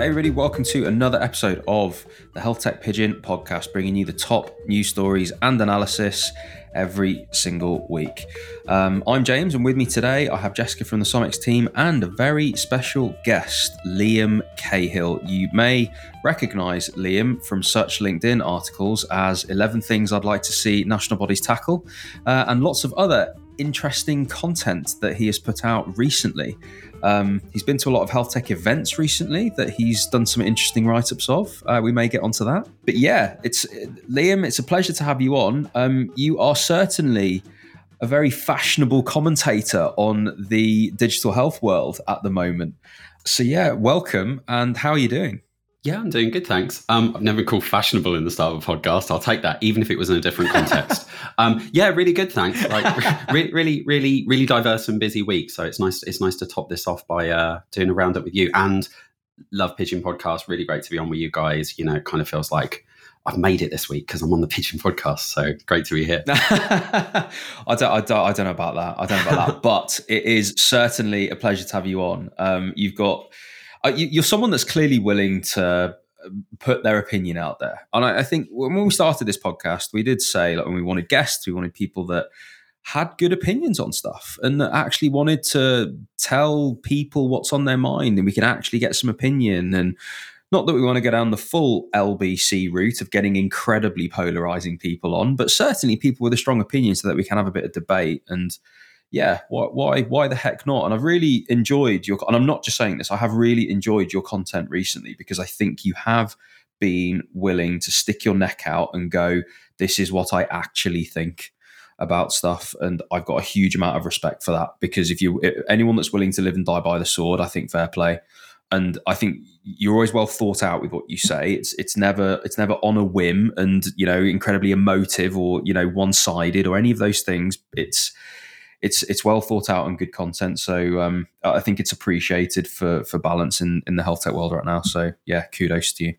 Hey, everybody, welcome to another episode of the Health Tech Pigeon podcast, bringing you the top news stories and analysis every single week. Um, I'm James, and with me today, I have Jessica from the SomX team and a very special guest, Liam Cahill. You may recognize Liam from such LinkedIn articles as 11 Things I'd Like to See National Bodies Tackle uh, and lots of other interesting content that he has put out recently. Um, he's been to a lot of health tech events recently that he's done some interesting write ups of. Uh, we may get onto that. But yeah, it's Liam, it's a pleasure to have you on. Um, you are certainly a very fashionable commentator on the digital health world at the moment. So yeah, welcome. And how are you doing? Yeah, I'm doing good, thanks. Um, I've never been called fashionable in the start of a podcast. I'll take that, even if it was in a different context. um, yeah, really good, thanks. Like, re- really, really, really diverse and busy week. So it's nice. It's nice to top this off by uh, doing a roundup with you. And love Pigeon podcast. Really great to be on with you guys. You know, it kind of feels like I've made it this week because I'm on the Pigeon podcast. So great to be here. I don't, I don't, I don't know about that. I don't know about that, but it is certainly a pleasure to have you on. Um, you've got uh, you, are someone that's clearly willing to um, put their opinion out there. And I, I, think when we started this podcast, we did say like when we wanted guests, we wanted people that had good opinions on stuff and that actually wanted to tell people what's on their mind and we can actually get some opinion and not that we want to go down the full LBC route of getting incredibly polarizing people on, but certainly people with a strong opinion so that we can have a bit of debate and yeah, why, why, why the heck not? And I've really enjoyed your, and I'm not just saying this, I have really enjoyed your content recently because I think you have been willing to stick your neck out and go, this is what I actually think about stuff. And I've got a huge amount of respect for that because if you, anyone that's willing to live and die by the sword, I think fair play. And I think you're always well thought out with what you say. It's it's never it's never on a whim and you know incredibly emotive or you know one sided or any of those things. It's it's it's well thought out and good content. So um, I think it's appreciated for for balance in in the health tech world right now. So yeah, kudos to you.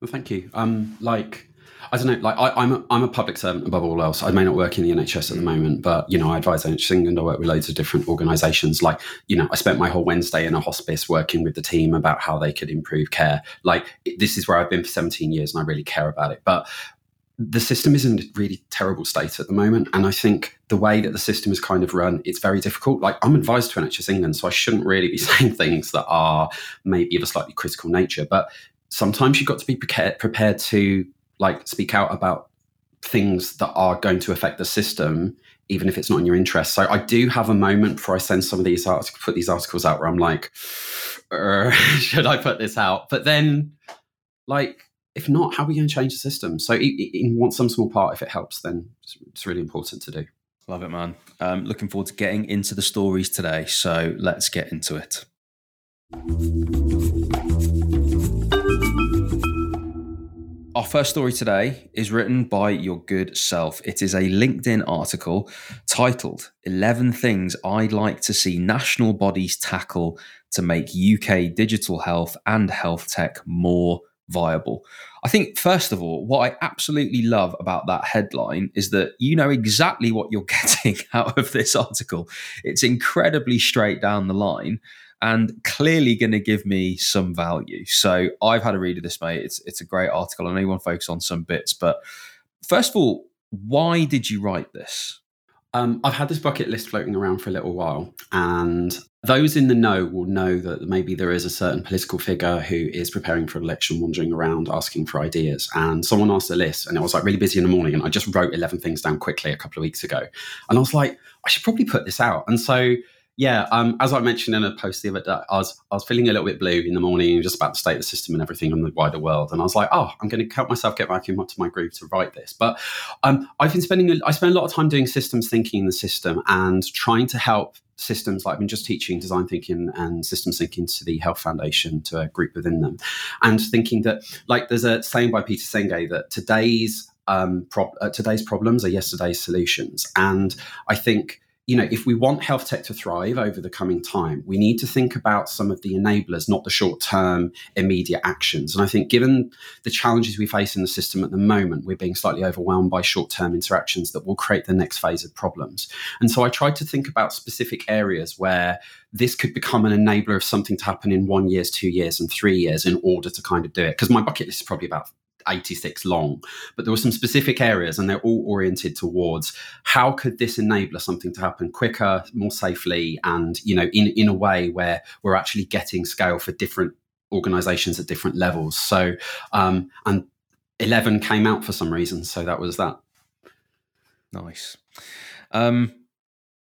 Well, thank you. Um, like I don't know, like I, am a, I'm a public servant above all else. I may not work in the NHS at the moment, but you know, I advise NHS England. I work with loads of different organisations. Like, you know, I spent my whole Wednesday in a hospice working with the team about how they could improve care. Like, this is where I've been for 17 years, and I really care about it. But the system is in a really terrible state at the moment. And I think the way that the system is kind of run, it's very difficult. Like I'm advised to NHS England, so I shouldn't really be saying things that are maybe of a slightly critical nature. But sometimes you've got to be prepared, prepared to like speak out about things that are going to affect the system, even if it's not in your interest. So I do have a moment before I send some of these articles, put these articles out where I'm like, should I put this out? But then like if not, how are we going to change the system? So, in one some small part, if it helps, then it's really important to do. Love it, man. Um, looking forward to getting into the stories today. So let's get into it. Our first story today is written by your good self. It is a LinkedIn article titled 11 Things I'd Like to See National Bodies Tackle to Make UK Digital Health and Health Tech More viable. I think, first of all, what I absolutely love about that headline is that you know exactly what you're getting out of this article. It's incredibly straight down the line and clearly going to give me some value. So I've had a read of this, mate. It's, it's a great article. I know you want to focus on some bits, but first of all, why did you write this? Um, I've had this bucket list floating around for a little while, and those in the know will know that maybe there is a certain political figure who is preparing for an election, wandering around asking for ideas. And someone asked a list, and it was like really busy in the morning, and I just wrote 11 things down quickly a couple of weeks ago. And I was like, I should probably put this out. And so yeah, um, as I mentioned in a post the other day, I was I was feeling a little bit blue in the morning, just about the state of the system and everything on the wider world, and I was like, oh, I'm going to help myself get back into my groove to write this. But um, I've been spending I spend a lot of time doing systems thinking in the system and trying to help systems like I've been just teaching design thinking and systems thinking to the Health Foundation to a group within them, and thinking that like there's a saying by Peter Senge that today's um, uh, today's problems are yesterday's solutions, and I think you know, if we want health tech to thrive over the coming time, we need to think about some of the enablers, not the short term immediate actions. And I think given the challenges we face in the system at the moment, we're being slightly overwhelmed by short term interactions that will create the next phase of problems. And so I tried to think about specific areas where this could become an enabler of something to happen in one years, two years, and three years in order to kind of do it. Because my bucket list is probably about 86 long but there were some specific areas and they're all oriented towards how could this enable something to happen quicker more safely and you know in, in a way where we're actually getting scale for different organizations at different levels. So um, and 11 came out for some reason so that was that. Nice. Um,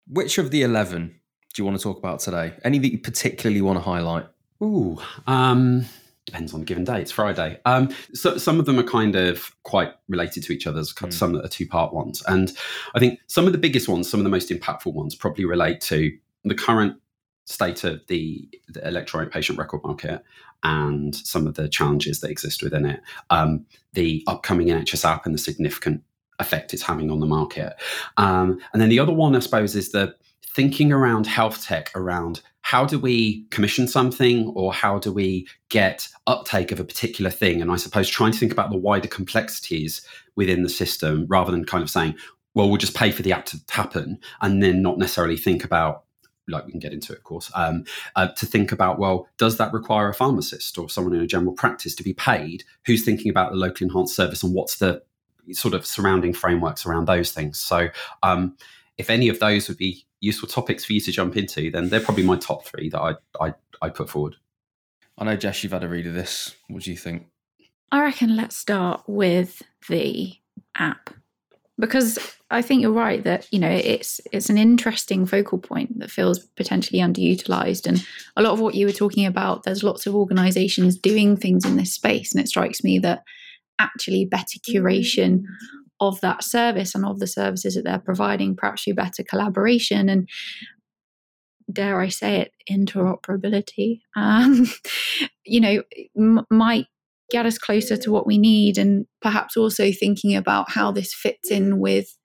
which of the 11 do you want to talk about today? Any that you particularly want to highlight? Ooh um depends on given day. It's Friday. Um, so some of them are kind of quite related to each other. Mm. Some that are two part ones, and I think some of the biggest ones, some of the most impactful ones, probably relate to the current state of the, the electronic patient record market and some of the challenges that exist within it. Um, the upcoming NHS app and the significant effect it's having on the market. Um, and then the other one, I suppose, is the thinking around health tech around how do we commission something or how do we get uptake of a particular thing? And I suppose trying to think about the wider complexities within the system rather than kind of saying, well, we'll just pay for the app to happen and then not necessarily think about like we can get into it, of course, um, uh, to think about, well, does that require a pharmacist or someone in a general practice to be paid who's thinking about the local enhanced service and what's the sort of surrounding frameworks around those things? So, um, if any of those would be useful topics for you to jump into, then they're probably my top three that I I, I put forward. I know Jess, you've had a read of this. What do you think? I reckon let's start with the app because I think you're right that you know it's it's an interesting focal point that feels potentially underutilized, and a lot of what you were talking about. There's lots of organisations doing things in this space, and it strikes me that actually better mm-hmm. curation of that service and of the services that they're providing, perhaps through better collaboration and dare I say it, interoperability, um, you know, m- might get us closer to what we need, and perhaps also thinking about how this fits in with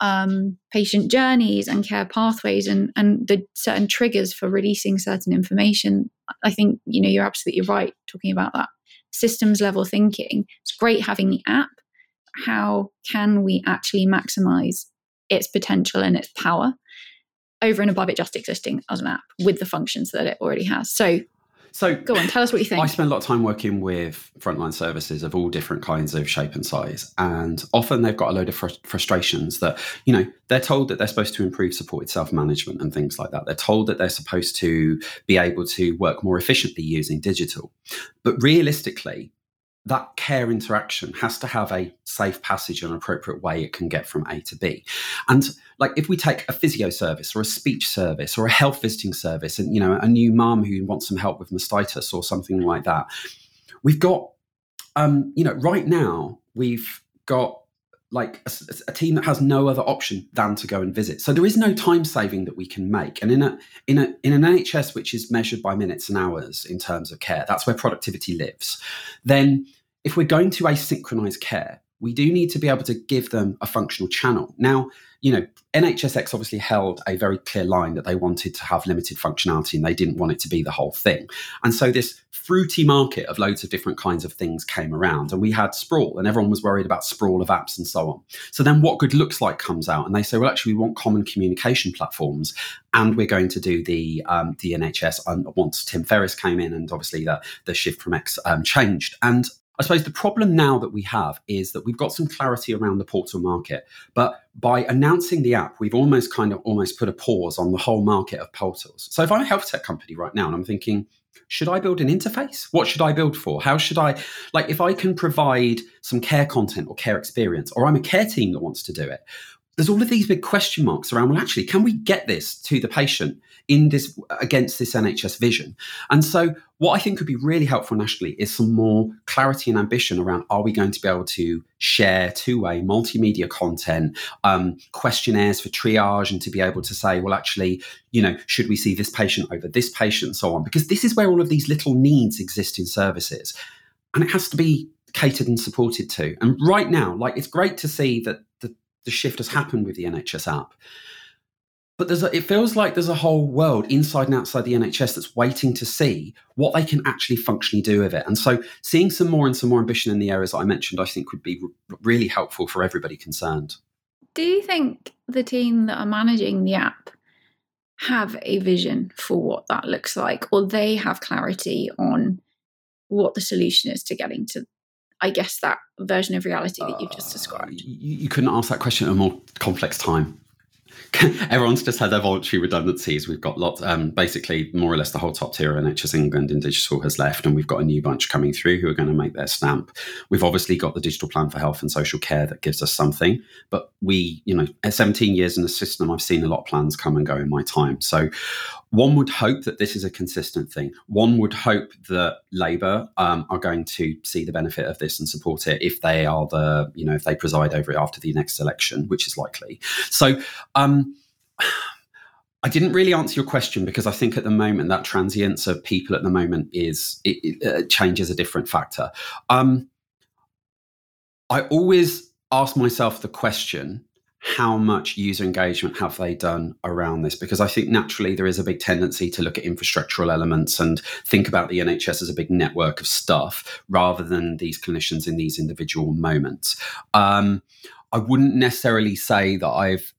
um, patient journeys and care pathways and and the certain triggers for releasing certain information. I think you know you're absolutely right talking about that systems level thinking. It's great having the app, how can we actually maximize its potential and its power over and above it just existing as an app with the functions that it already has. So so go on, tell us what you think. I spend a lot of time working with frontline services of all different kinds of shape and size, and often they've got a load of fr- frustrations that you know they're told that they're supposed to improve supported self management and things like that. They're told that they're supposed to be able to work more efficiently using digital, but realistically, that care interaction has to have a safe passage and appropriate way it can get from A to B. And like if we take a physio service or a speech service or a health visiting service and you know a new mum who wants some help with mastitis or something like that, we've got um, you know right now we've got like a, a, team that has no other option than to go and visit. So there is no time saving that we can make. And in a in a in an NHS which is measured by minutes and hours in terms of care, that's where productivity lives. Then if we're going to asynchronous care, we do need to be able to give them a functional channel. Now, you know, NHSX obviously held a very clear line that they wanted to have limited functionality and they didn't want it to be the whole thing. And so this fruity market of loads of different kinds of things came around and we had sprawl and everyone was worried about sprawl of apps and so on. So then what good looks like comes out and they say, well, actually we want common communication platforms and we're going to do the um, the NHS and once Tim Ferris came in and obviously the, the shift from X um, changed. And I suppose the problem now that we have is that we've got some clarity around the portal market, but by announcing the app, we've almost kind of almost put a pause on the whole market of portals. So if I'm a health tech company right now and I'm thinking, should I build an interface? What should I build for? How should I, like, if I can provide some care content or care experience, or I'm a care team that wants to do it, there's all of these big question marks around, well, actually, can we get this to the patient in this against this NHS vision. And so, what I think could be really helpful nationally is some more clarity and ambition around: Are we going to be able to share two-way multimedia content, um, questionnaires for triage, and to be able to say, well, actually, you know, should we see this patient over this patient, and so on? Because this is where all of these little needs exist in services, and it has to be catered and supported to. And right now, like it's great to see that the, shift has happened with the NHS app. but there's a, it feels like there's a whole world inside and outside the NHS that's waiting to see what they can actually functionally do with it. And so, seeing some more and some more ambition in the areas I mentioned, I think would be really helpful for everybody concerned. Do you think the team that are managing the app have a vision for what that looks like, or they have clarity on what the solution is to getting to I guess that version of reality that you've just described. Uh, you, you, couldn't ask that question at a more complex time. everyone's just had their voluntary redundancies. We've got lots, um, basically, more or less the whole top tier of NHS England in digital has left, and we've got a new bunch coming through who are going to make their stamp. We've obviously got the digital plan for health and social care that gives us something, but we, you know, at 17 years in the system, I've seen a lot of plans come and go in my time. So one would hope that this is a consistent thing. One would hope that Labour um, are going to see the benefit of this and support it if they are the, you know, if they preside over it after the next election, which is likely. So, um, I didn't really answer your question because I think at the moment that transience of people at the moment is it, it uh, changes a different factor. Um, I always ask myself the question how much user engagement have they done around this? Because I think naturally there is a big tendency to look at infrastructural elements and think about the NHS as a big network of stuff rather than these clinicians in these individual moments. Um, I wouldn't necessarily say that I've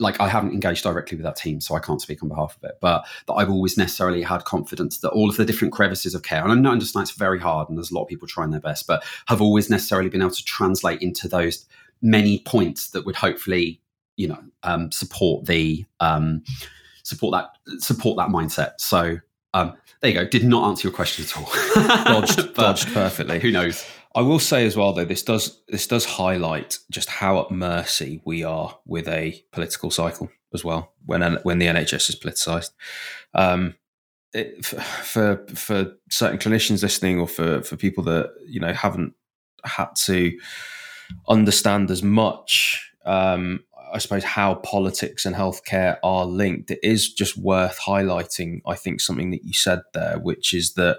like I haven't engaged directly with that team, so I can't speak on behalf of it. But that I've always necessarily had confidence that all of the different crevices of care, and I understand it's very hard, and there's a lot of people trying their best, but have always necessarily been able to translate into those many points that would hopefully, you know, um, support the um, support that support that mindset. So um, there you go. Did not answer your question at all. dodged, dodged perfectly. Who knows? I will say as well, though, this does this does highlight just how at mercy we are with a political cycle as well. When when the NHS is politicised, um, it, for for certain clinicians listening, or for for people that you know haven't had to understand as much, um, I suppose, how politics and healthcare are linked, it is just worth highlighting. I think something that you said there, which is that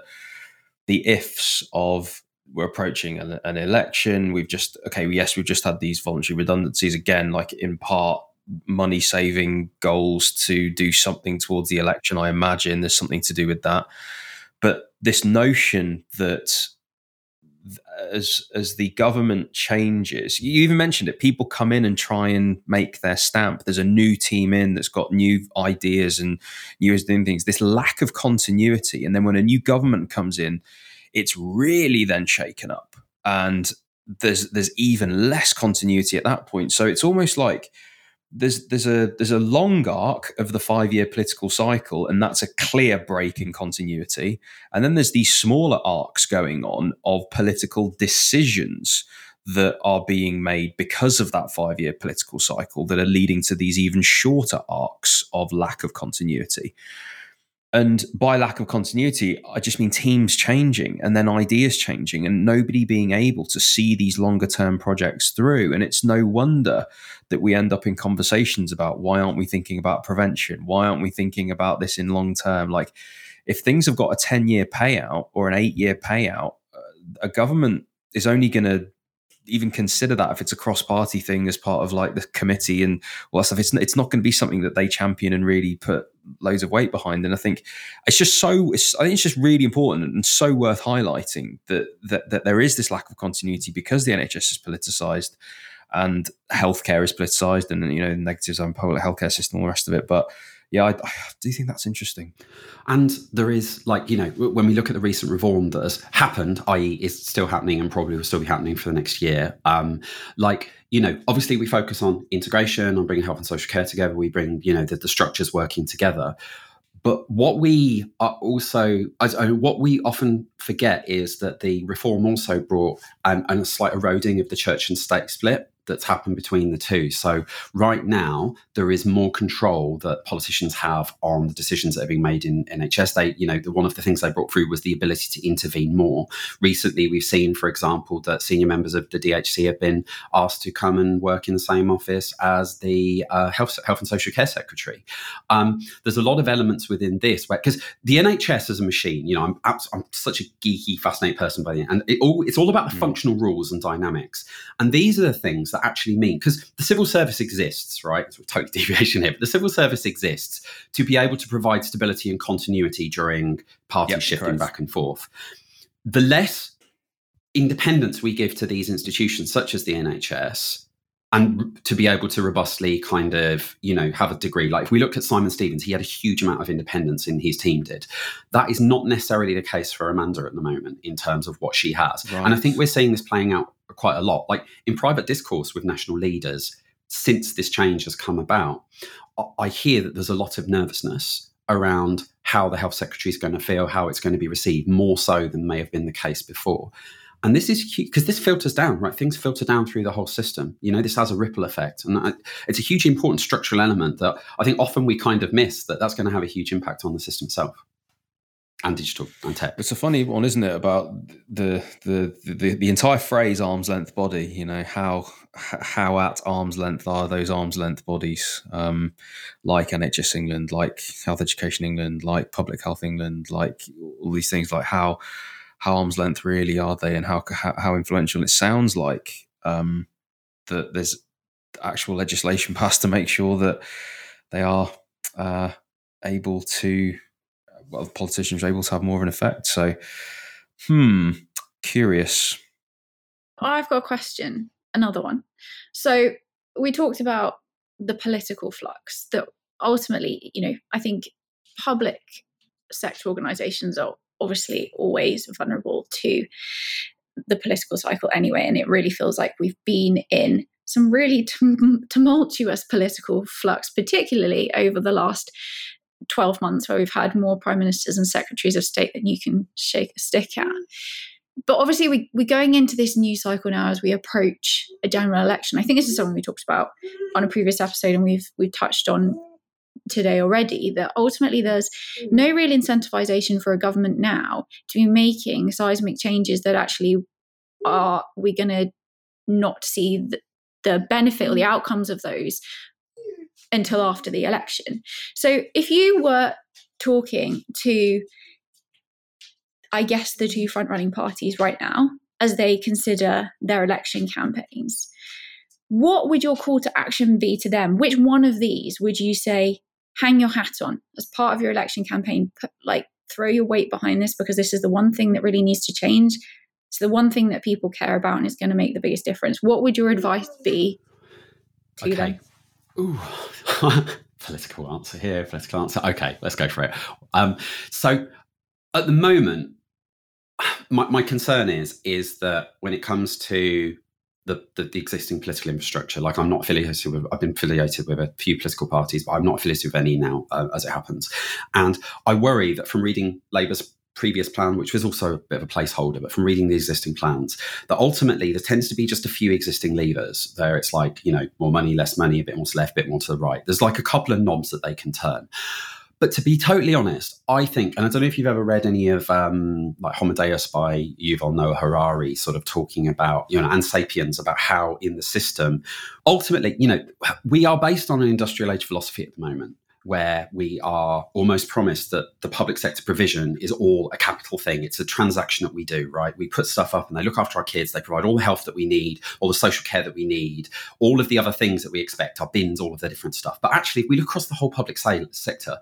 the ifs of we're approaching an, an, election. We've just okay, yes, we've just had these voluntary redundancies again, like in part money saving goals to do something towards the election. I imagine there's something to do with that. But this notion that as as the government changes, you even mentioned it. People come in and try and make their stamp. There's a new team in that's got new ideas and new doing things. This lack of continuity, and then when a new government comes in, it's really then shaken up and there's there's even less continuity at that point so it's almost like there's there's a there's a long arc of the five year political cycle and that's a clear break in continuity. And then there's these smaller arcs going on of political decisions that are being made because of that five year political cycle that are leading to these even shorter arcs of lack of continuity and by lack of continuity, I just mean teams changing and then ideas changing and nobody being able to see these longer term projects through. And it's no wonder that we end up in conversations about why aren't we thinking about prevention? Why aren't we thinking about this in long term? Like, if things have got a 10 year payout or an eight year payout, uh, a government is only going to even consider that if it's a cross party thing as part of like the committee and all that stuff. It's it's not going to be something that they champion and really put loads of weight behind. And I think it's just so it's, I think it's just really important and so worth highlighting that that that there is this lack of continuity because the NHS is politicised and healthcare is politicised and you know the negatives on public healthcare system and all the rest of it, but yeah, I, I, do think that's interesting. And there is, like, you know, when we look at the recent reform that has happened, i.e., is still happening and probably will still be happening for the next year, um, like, you know, obviously we focus on integration, on bringing health and social care together. We bring, you know, the, the structures working together. But what we are also, what we often forget is that the reform also brought um, a slight eroding of the church and state split that's happened between the two. So right now there is more control that politicians have on the decisions that are being made in NHS. They, you know, the, one of the things they brought through was the ability to intervene more. Recently, we've seen, for example, that senior members of the DHSC have been asked to come and work in the same office as the uh, health, health and social care secretary. Um, there's a lot of elements within this because the NHS as a machine, you know, I'm, I'm such a geeky, fascinating person by the end, and it all, it's all about the mm. functional rules and dynamics. And these are the things that actually mean because the civil service exists, right? It's a totally deviation here, but the civil service exists to be able to provide stability and continuity during party Yep, shifting correct. back and forth. The less independence we give to these institutions, such as the NHS, and to be able to robustly kind of, you know, have a degree. Like if we looked at Simon Stevens, he had a huge amount of independence in his team did. That is not necessarily the case for Amanda at the moment in terms of what she has. And I think we're seeing this playing out quite a lot. Like in private discourse with national leaders, since this change has come about, I- hear that there's a lot of nervousness around how the health secretary is going to feel, how it's going to be received, more so than may have been the case before. And this is because this filters down, right? Things filter down through the whole system. You know, this has a ripple effect, and it's a hugely important structural element that I think often we kind of miss. That that's going to have a huge impact on the system itself, and digital and tech. It's a funny one, isn't it, about the the the, the entire phrase "arm's length body"? You know how how at arm's length are those arm's length bodies, um, like NHS England, like Health Education England, like Public Health England, like all these things. Like how how arm's length really are they, and how how, how influential? It sounds like um, that there's actual legislation passed to make sure that they are uh, able to well, politicians are able to have more of an effect. So, hmm, curious. I've got a question, another one. So we talked about the political flux that ultimately, you know, I think public sector organizations are obviously always vulnerable to the political cycle anyway. And it really feels like we've been in some really tum- tumultuous political flux, particularly over the last 12 months, where we've had more prime ministers and secretaries of state than you can shake a stick at. But obviously we, we're going into this new cycle now as we approach a general election. I think this is something we talked about on a previous episode and we've we've touched on today already that ultimately there's no real incentivization for a government now to be making seismic changes that actually are we going to not see the, the benefit or the outcomes of those until after the election so if you were talking to I guess, the two front running parties right now as they consider their election campaigns. What would your call to action be to them? Which one of these would you say, hang your hat on as part of your election campaign? Put, like, throw your weight behind this because this is the one thing that really needs to change. It's the one thing that people care about and is going to make the biggest difference. What would your advice be to them? Ooh. political answer here, political answer. Okay, let's go for it. Um, so at the moment, my, my concern is is that when it comes to the, the, the existing political infrastructure, like I'm not affiliated with, I've been affiliated with a few political parties, but I'm not affiliated with any now, uh, as it happens. And I worry that from reading Labour's previous plan, which was also a bit of a placeholder, but from reading the existing plans, that ultimately there tends to be just a few existing levers. There it's like, you know, more money, less money, a bit more to the left, a bit more to the right. There's like a couple of knobs that they can turn. But to be totally honest, I think, and I don't know if you've ever read any of um, like Homo Deus by Yuval Noah Harari, sort of talking about, you know, and Sapiens about how in the system, ultimately, you know, we are based on an industrial age philosophy at the moment where we are almost promised that the public sector provision is all a capital thing. It's a transaction that we do, right? We put stuff up and they look after our kids. They provide all the health that we need, all the social care that we need, all of the other things that we expect, our bins, all of the different stuff. But actually, if we look across the whole public sector,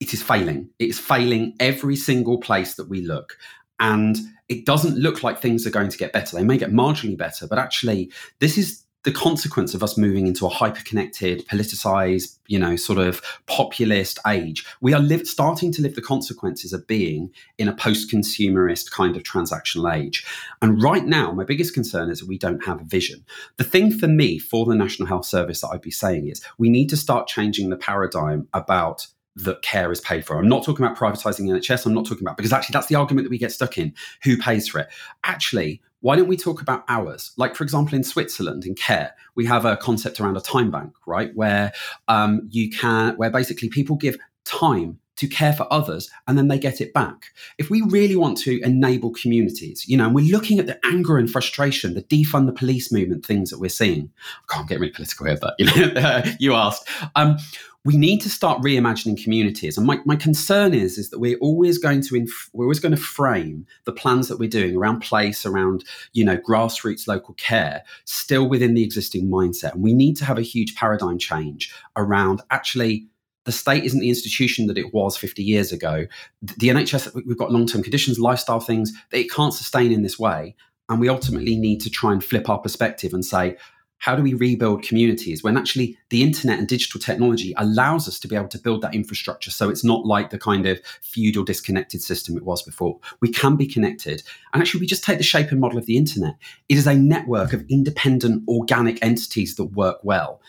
it is failing. It is failing every single place that we look. And it doesn't look like things are going to get better. They may get marginally better, but actually, this is the consequence of us moving into a hyper-connected, politicized, you know, sort of populist age. We are live, starting to live the consequences of being in a post-consumerist kind of transactional age. And right now, my biggest concern is that we don't have a vision. The thing for me, for the National Health Service, that I'd be saying is we need to start changing the paradigm about that care is paid for. I'm not talking about privatizing NHS. I'm not talking about because actually that's the argument that we get stuck in. Who pays for it? Actually, why don't we talk about hours? Like, for example, in Switzerland, in care, we have a concept around a time bank, right? Where um, you can, where basically people give time to care for others and then they get it back. If we really want to enable communities, you know, and we're looking at the anger and frustration, the defund the police movement things that we're seeing. I can't get really political here, but you know, you asked. Um, we need to start reimagining communities. And my, my concern is, is that we're always going to inf- we're always going to frame the plans that we're doing around place, around you know grassroots local care, still within the existing mindset. And we need to have a huge paradigm change around actually the state isn't the institution that it was 50 years ago. The NHS, we've got long term conditions, lifestyle things that it can't sustain in this way. And we ultimately need to try and flip our perspective and say, how do we rebuild communities when actually the internet and digital technology allows us to be able to build that infrastructure so it's not like the kind of feudal disconnected system it was before? We can be connected. And actually we just take the shape and model of the internet. It is a network of independent organic entities that work well.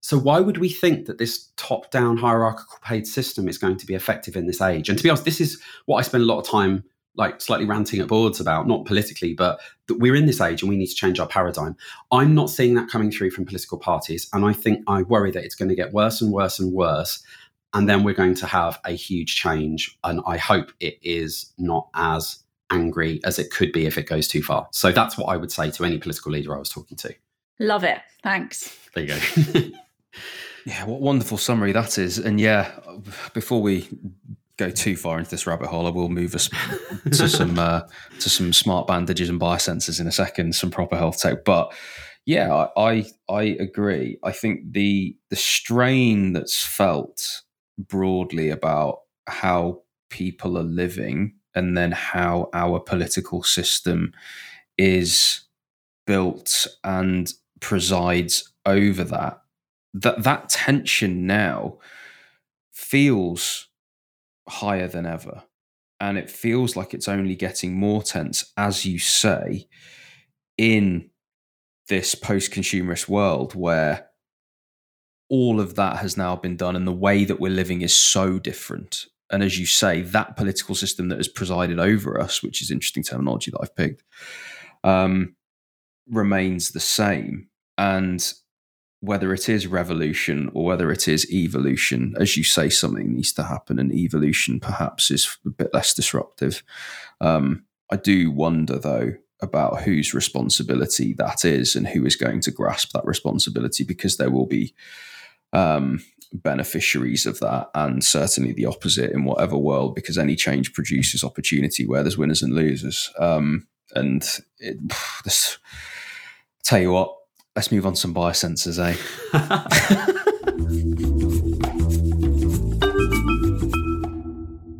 So why would we think that this top down hierarchical paid system is going to be effective in this age? And to be honest this is what i spend a lot of time like slightly ranting at boards about, not politically, but that we're in this age and we need to change our paradigm. I'm not seeing that coming through from political parties. And I think I worry that it's going to get worse and worse and worse. And then we're going to have a huge change. And I hope it is not as angry as it could be if it goes too far. So that's what I would say to any political leader I was talking to. Love it. Thanks. There you go. yeah, what wonderful summary that is. And yeah, before we go too far into this rabbit hole, I will move us to some uh, to some smart bandages and biosensors in a second, some proper health tech. But yeah, I I agree. I think the the strain that's felt broadly about how people are living and then how our political system is built and presides over that that that tension now feels higher than ever. And it feels like it's only getting more tense, as you say, in this post consumerist world where all of that has now been done and the way that we're living is so different. And as you say, that political system that has presided over us, which is interesting terminology that I've picked, um, remains the same. And whether it is revolution or whether it is evolution, as you say, something needs to happen, and evolution perhaps is a bit less disruptive. Um, I do wonder, though, about whose responsibility that is and who is going to grasp that responsibility because there will be um, beneficiaries of that and certainly the opposite in whatever world because any change produces opportunity where there's winners and losers. Um, and it, this, tell you what, Let's move on to some biosensors, eh?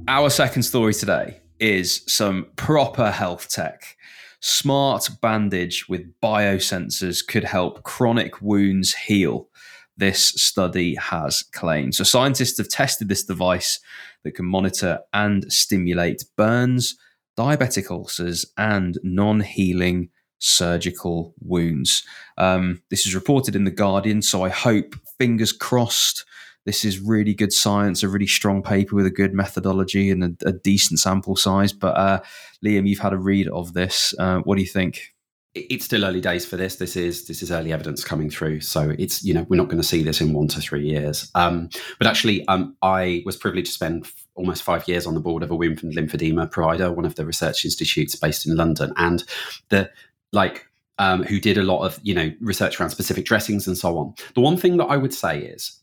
Our second story today is some proper health tech. Smart bandage with biosensors could help chronic wounds heal. This study has claimed. So, scientists have tested this device that can monitor and stimulate burns, diabetic ulcers, and non healing surgical wounds. Um, this is reported in The Guardian, so I hope, fingers crossed, this is really good science, a really strong paper with a good methodology and a, a decent sample size. But uh, Liam, you've had a read of this. Uh, what do you think? It's still early days for this. This is this is early evidence coming through, so it's you know we're not going to see this in one to three years. Um, but actually, um, I was privileged to spend almost five years on the board of a wound lymphedema provider, one of the research institutes based in London, and the like um, who did a lot of you know research around specific dressings and so on. The one thing that I would say is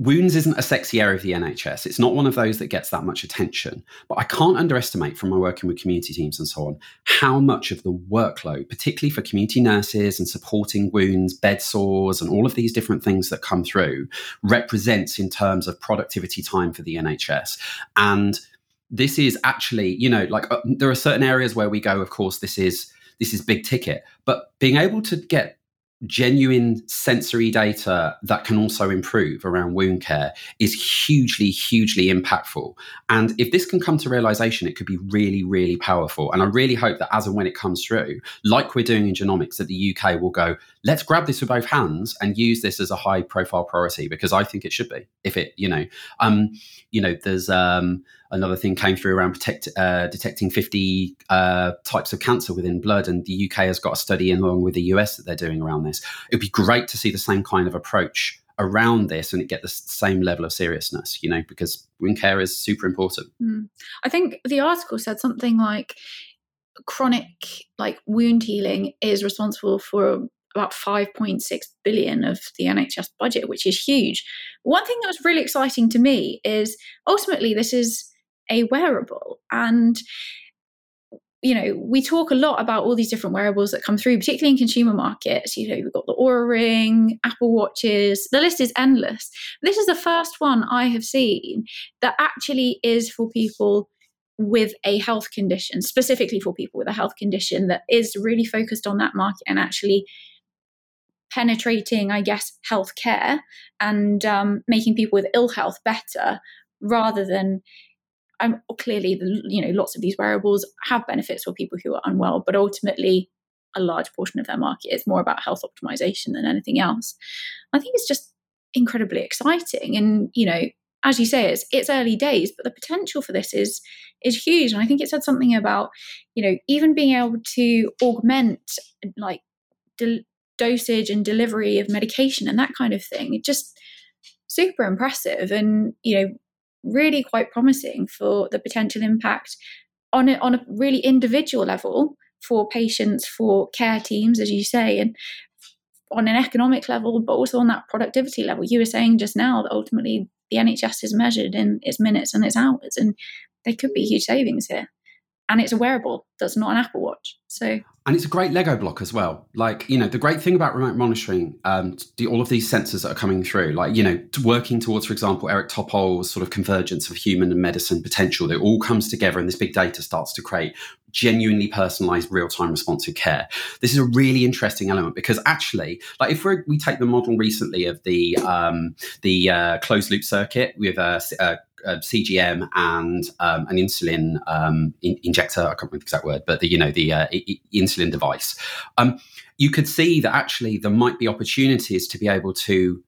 wounds isn't a sexy area of the NHS. It's not one of those that gets that much attention. But I can't underestimate from my working with community teams and so on how much of the workload, particularly for community nurses and supporting wounds, bed sores, and all of these different things that come through, represents in terms of productivity time for the NHS. And this is actually, you know, like uh, there are certain areas where we go, of course, this is this is big ticket. But being able to get genuine sensory data that can also improve around wound care is hugely, hugely impactful. And if this can come to realization, it could be really, really powerful. And I really hope that as and when it comes through, like we're doing in genomics, that the UK will go, let's grab this with both hands and use this as a high profile priority because I think it should be. If it, you know, um, you know, there's um another thing came through around protect, uh, detecting 50 uh, types of cancer within blood, and the UK has got a study in along with the US that they're doing around this. It'd be great to see the same kind of approach around this and it get the same level of seriousness, you know, because wound care is super important. Mm. I think the article said something like chronic like wound healing is responsible for about 5.6 billion of the NHS budget, which is huge. One thing that was really exciting to me is ultimately this is a wearable and you know, we talk a lot about all these different wearables that come through, particularly in consumer markets. You know, we've got the Oura Ring, Apple Watches, the list is endless. This is the first one I have seen that actually is for people with a health condition, specifically for people with a health condition that is really focused on that market and actually penetrating, I guess, healthcare and um, making people with ill health better rather than um, clearly, the, you know, lots of these wearables have benefits for people who are unwell, but ultimately, a large portion of their market is more about health optimization than anything else. I think it's just incredibly exciting, and you know, as you say, it's it's early days, but the potential for this is is huge. And I think it said something about, you know, even being able to augment like dosage and delivery of medication and that kind of thing. Just super impressive, and you know, really quite promising for the potential impact on a, on a really individual level for patients, for care teams, as you say, and on an economic level, but also on that productivity level. You were saying just now that ultimately the NHS is measured in its minutes and its hours, and there could be huge savings here and it's a wearable that's not an Apple Watch. So and it's a great Lego block as well. Like you know, the great thing about remote monitoring, um, the, all of these sensors that are coming through, like you know, working towards, for example, Eric Topol's sort of convergence of human and medicine potential. That all comes together, and this big data starts to create genuinely personalized, real time responsive care. This is a really interesting element because actually, like if we we take the model recently of the um, the uh, closed loop circuit with a, a uh, CGM and um, an insulin um, in- injector. I can't remember the exact word, but the you know the uh, I- insulin device. Um, you could see that actually there might be opportunities to be able to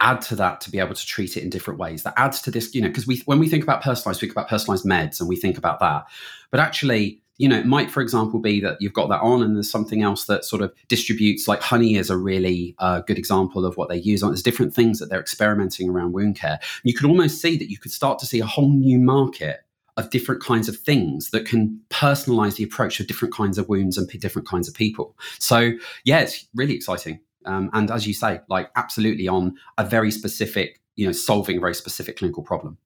add to that to be able to treat it in different ways. That adds to this, you know, because we when we think about personalized, we think about personalized meds and we think about that, but actually you know, it might, for example, be that you've got that on and there's something else that sort of distributes, like honey is a really uh, good example of what they use on. There's different things that they're experimenting around wound care. You could almost see that you could start to see a whole new market of different kinds of things that can personalize the approach of different kinds of wounds and different kinds of people. So, yeah, it's really exciting. Um, and as you say, like absolutely on a very specific, you know, solving a very specific clinical problem.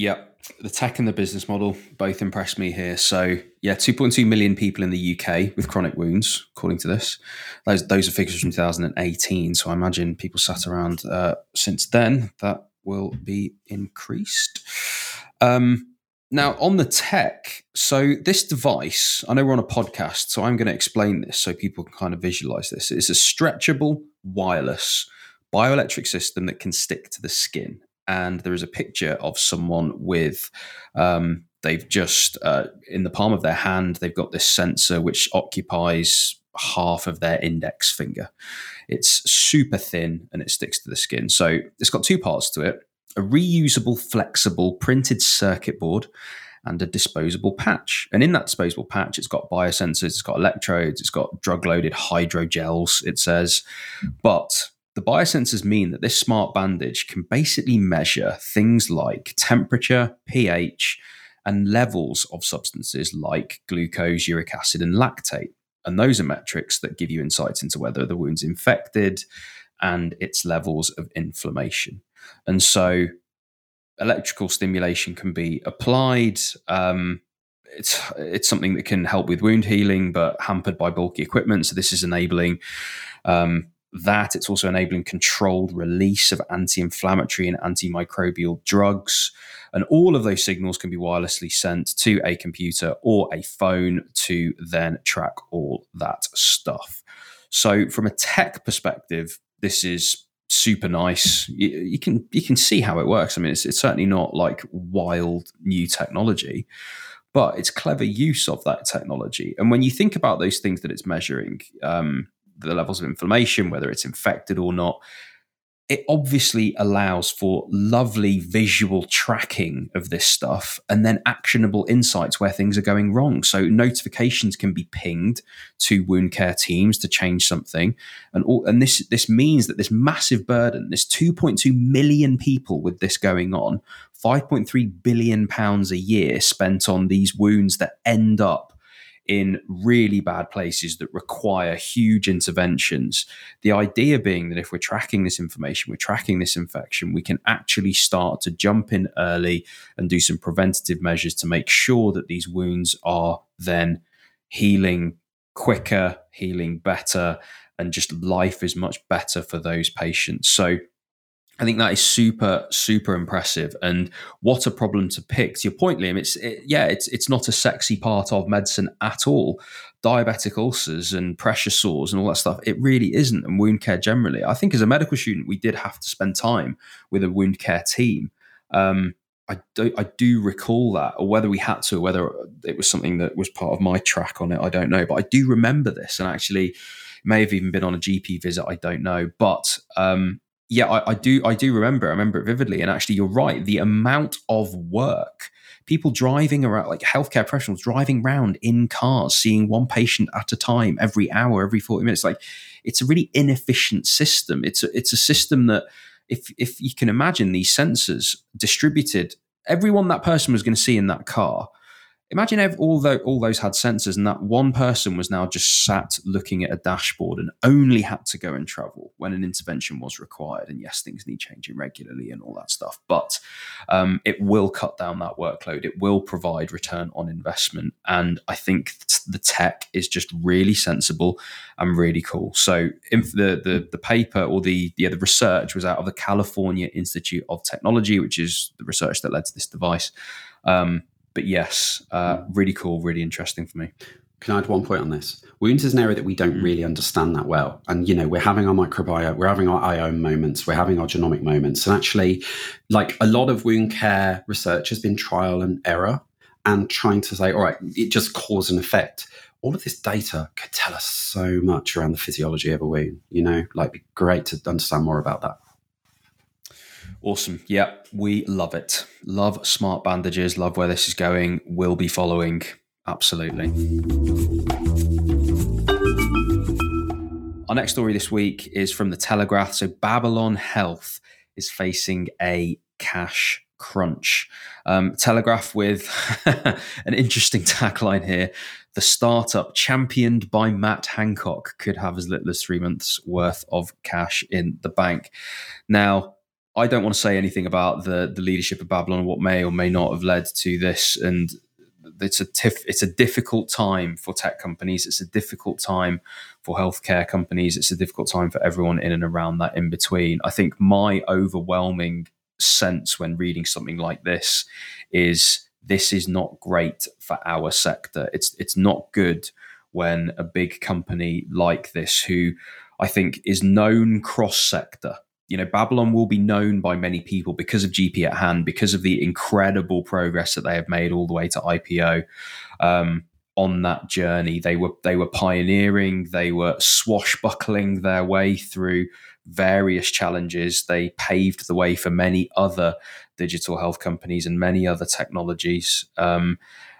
Yep. The tech and the business model both impressed me here. So, yeah, 2.2 million people in the UK with chronic wounds, according to this. Those, those are figures from 2018. So, I imagine people sat around uh, since then. That will be increased. Um, now, on the tech, so this device, I know we're on a podcast, so I'm going to explain this so people can kind of visualize this. It's a stretchable, wireless bioelectric system that can stick to the skin and there is a picture of someone with um, they've just uh, in the palm of their hand they've got this sensor which occupies half of their index finger it's super thin and it sticks to the skin so it's got two parts to it a reusable flexible printed circuit board and a disposable patch. And in that disposable patch, it's got biosensors, it's got electrodes, it's got drug loaded hydrogels, it says. But the biosensors mean that this smart bandage can basically measure things like temperature, pH, and levels of substances like glucose, uric acid, and lactate. And those are metrics that give you insights into whether the wound's infected and its levels of inflammation. And so electrical stimulation can be applied. Um, it's it's something that can help with wound healing, but hampered by bulky equipment. So this is enabling um, that. It's also enabling controlled release of anti inflammatory and antimicrobial drugs. And all of those signals can be wirelessly sent to a computer or a phone to then track all that stuff. So, from a tech perspective, this is super nice. You, you, can you can see how it works. I mean, it's, it's certainly not like wild new technology, but it's clever use of that technology. And when you think about those things that it's measuring, um, the levels of inflammation, whether it's infected or not. it obviously allows for lovely visual tracking of this stuff and then actionable insights where things are going wrong. So notifications can be pinged to wound care teams to change something. And all, and this this means that this massive burden, this 2.2 million people with this going on, 5.3 billion pounds a year spent on these wounds that end up in really bad places that require huge interventions. The idea being that if we're tracking this information, we're tracking this infection, we can actually start to jump in early and do some preventative measures to make sure that these wounds are then healing quicker, healing better, and just life is much better for those patients. So I think that is super, super impressive. And what a problem to pick. To your point, Liam, it's it, yeah, it's it's not a sexy part of medicine at all. Diabetic ulcers and pressure sores and all that stuff. It really isn't, and wound care generally. I think as a medical student, we did have to spend time with a wound care team. Um, I do, I do recall that, or whether we had to, or whether it was something that was part of my track on it, I don't know. But I do remember this, and actually, may have even been on a GP visit. I don't know, but um, yeah, I, I, do. I do remember. I remember it vividly. And actually, you're right. The amount of work, people driving around, like healthcare professionals driving around in cars, seeing one patient at a time every hour, every forty minutes. Like, it's a really inefficient system. It's a, it's a system that, if if you can imagine these sensors distributed, everyone that person was going to see in that car imagine if all, the, all those had sensors and that one person was now just sat looking at a dashboard and only had to go and travel when an intervention was required. And yes, things need changing regularly and all that stuff, but um, it will cut down that workload. It will provide return on investment. And I think the tech is just really sensible and really cool. So the, the, the paper or the, the research was out of the California Institute of Technology, which is the research that led to this device. Um, but yes, uh, hmm. really cool, really interesting for me. Can I add one point on this? Wounds is an area that we don't hmm. really understand that well. And, you know, we're having our microbiome, we're having our IO moments, we're having our genomic moments. And actually, like a lot of wound care research has been trial and error and trying to say, all right, it just cause and effect. All of this data could tell us so much around the physiology of a wound, you know, like be great to understand more about that. Awesome. Yeah, we love it. Love smart bandages. Love where this is going. We'll be following. Absolutely. Our next story this week is from the Telegraph. So, Babylon Health is facing a cash crunch. Um, Telegraph with an interesting tagline here. The startup championed by Matt Hancock could have as little as three months worth of cash in the bank. Now, I don't want to say anything about the the leadership of Babylon and what may or may not have led to this. And it's a tif- it's a difficult time for tech companies. It's a difficult time for healthcare companies. It's a difficult time for everyone in and around that in between. I think my overwhelming sense when reading something like this is this is not great for our sector. It's it's not good when a big company like this, who I think is known cross sector you know, Babylon will be known by many people because of GP at hand, because of the incredible progress that they have made all the way to IPO. Um, on that journey, they were they were pioneering, they were swashbuckling their way through various challenges. They paved the way for many other digital health companies and many other technologies. Um,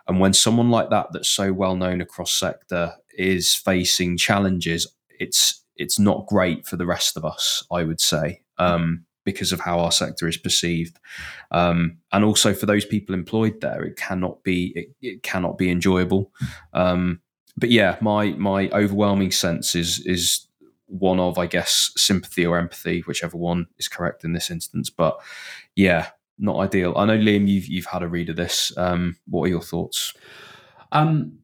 and when someone like that, that's so well known across sector, is facing challenges, it's it's not great for the rest of us, I would say, um, because of how our sector is perceived, um, and also for those people employed there, it cannot be it, it cannot be enjoyable. Um, but yeah, my my overwhelming sense is is one of I guess sympathy or empathy, whichever one is correct in this instance. But yeah, not ideal. I know Liam, you've you've had a read of this. Um, what are your thoughts? Um,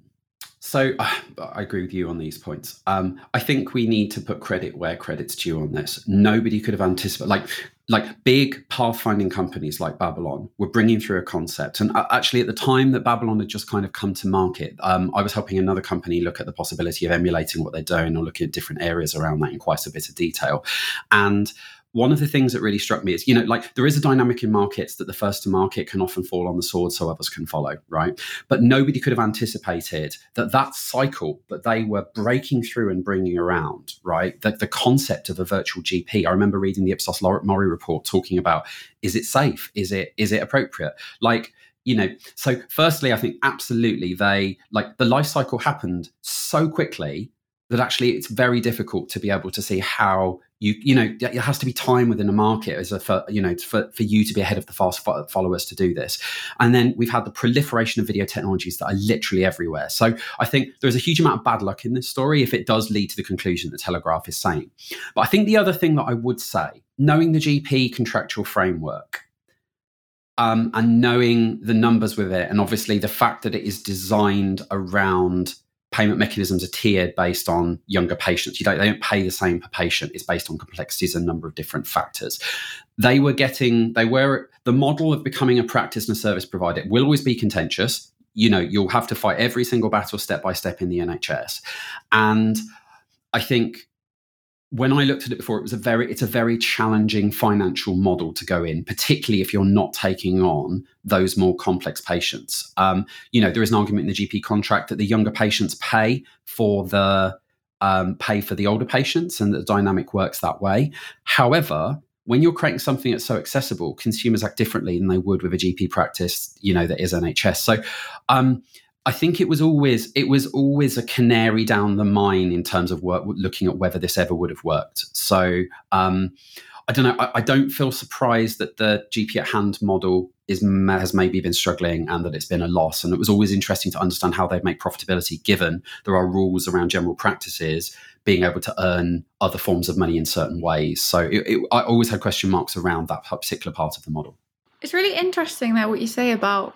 so I agree with you on these points. Um, I think we need to put credit where credit's due on this. Nobody could have anticipated, like, like big pathfinding companies like Babylon were bringing through a concept. And uh, actually, at the time that Babylon had just kind of come to market, um, I was helping another company look at the possibility of emulating what they're doing or looking at different areas around that in quite a bit of detail. And one of the things that really struck me is, you know, like there is a dynamic in markets that the first to market can often fall on the sword so others can follow, right? But nobody could have anticipated that that cycle that they were breaking through and bringing around, right? The, the concept of a virtual GP. I remember reading the Ipsos Mori report talking about is it safe? Is it is it appropriate? Like you know so firstly i think absolutely they like the life cycle happened so quickly that actually it's very difficult to be able to see how you you know it has to be time within a market as a for you know for, for you to be ahead of the fast followers to do this. And then we've had the proliferation of video technologies that are literally everywhere. So i think there's a huge amount of bad luck in this story if it does lead to the conclusion that telegraph is saying but i think the other thing that i would say knowing the gp contractual framework um, and knowing the numbers with it and obviously the fact that it is designed around payment mechanisms are tiered based on younger patients. You don't, they don't pay the same per patient. It's based on complexities and a number of different factors. They were getting, they were, the model of becoming a practice and a service provider will always be contentious. You know, you'll have to fight every single battle step by step in the NHS. And I think when I looked at it before, it was a very it's a very challenging financial model to go in, particularly if you're not taking on those more complex patients. Um, you know, there is an argument in the GP contract that the younger patients pay for the um, pay for the older patients, and the dynamic works that way. However, when you're creating something that's so accessible, consumers act differently than they would with a GP practice, you know, that is NHS. So, um, I think it was always it was always a canary down the mine in terms of work, looking at whether this ever would have worked. So um, I don't know. I, I, don't feel surprised that the GP at hand model is has maybe been struggling and that it's been a loss. And it was always interesting to understand how they'd make profitability, given there are rules around general practices being able to earn other forms of money in certain ways. So it, it, I always had question marks around that particular part of the model. It's really interesting there what you say about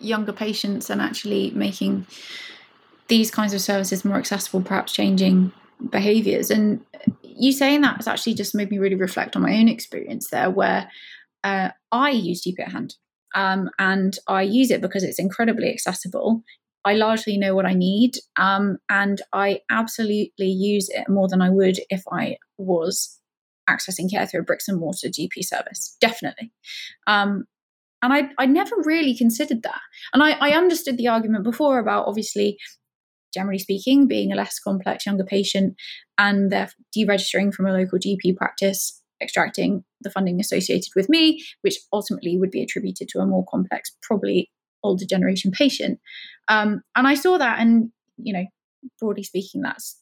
younger patients and actually making these kinds of services more accessible, perhaps changing behaviors. And you saying that has actually just made me really reflect on my own experience there, where uh, I use GP at hand. Um, and I use it because it's incredibly accessible. I largely know what I need, um, and I absolutely use it more than I would if I was accessing care through a bricks and mortar GP service. Definitely. Um, and I, I never really considered that. And I, I understood the argument before about obviously, generally speaking, being a less complex younger patient and they're deregistering from a local GP practice, extracting the funding associated with me, which ultimately would be attributed to a more complex, probably older generation patient. Um, and I saw that, and you know, broadly speaking, that's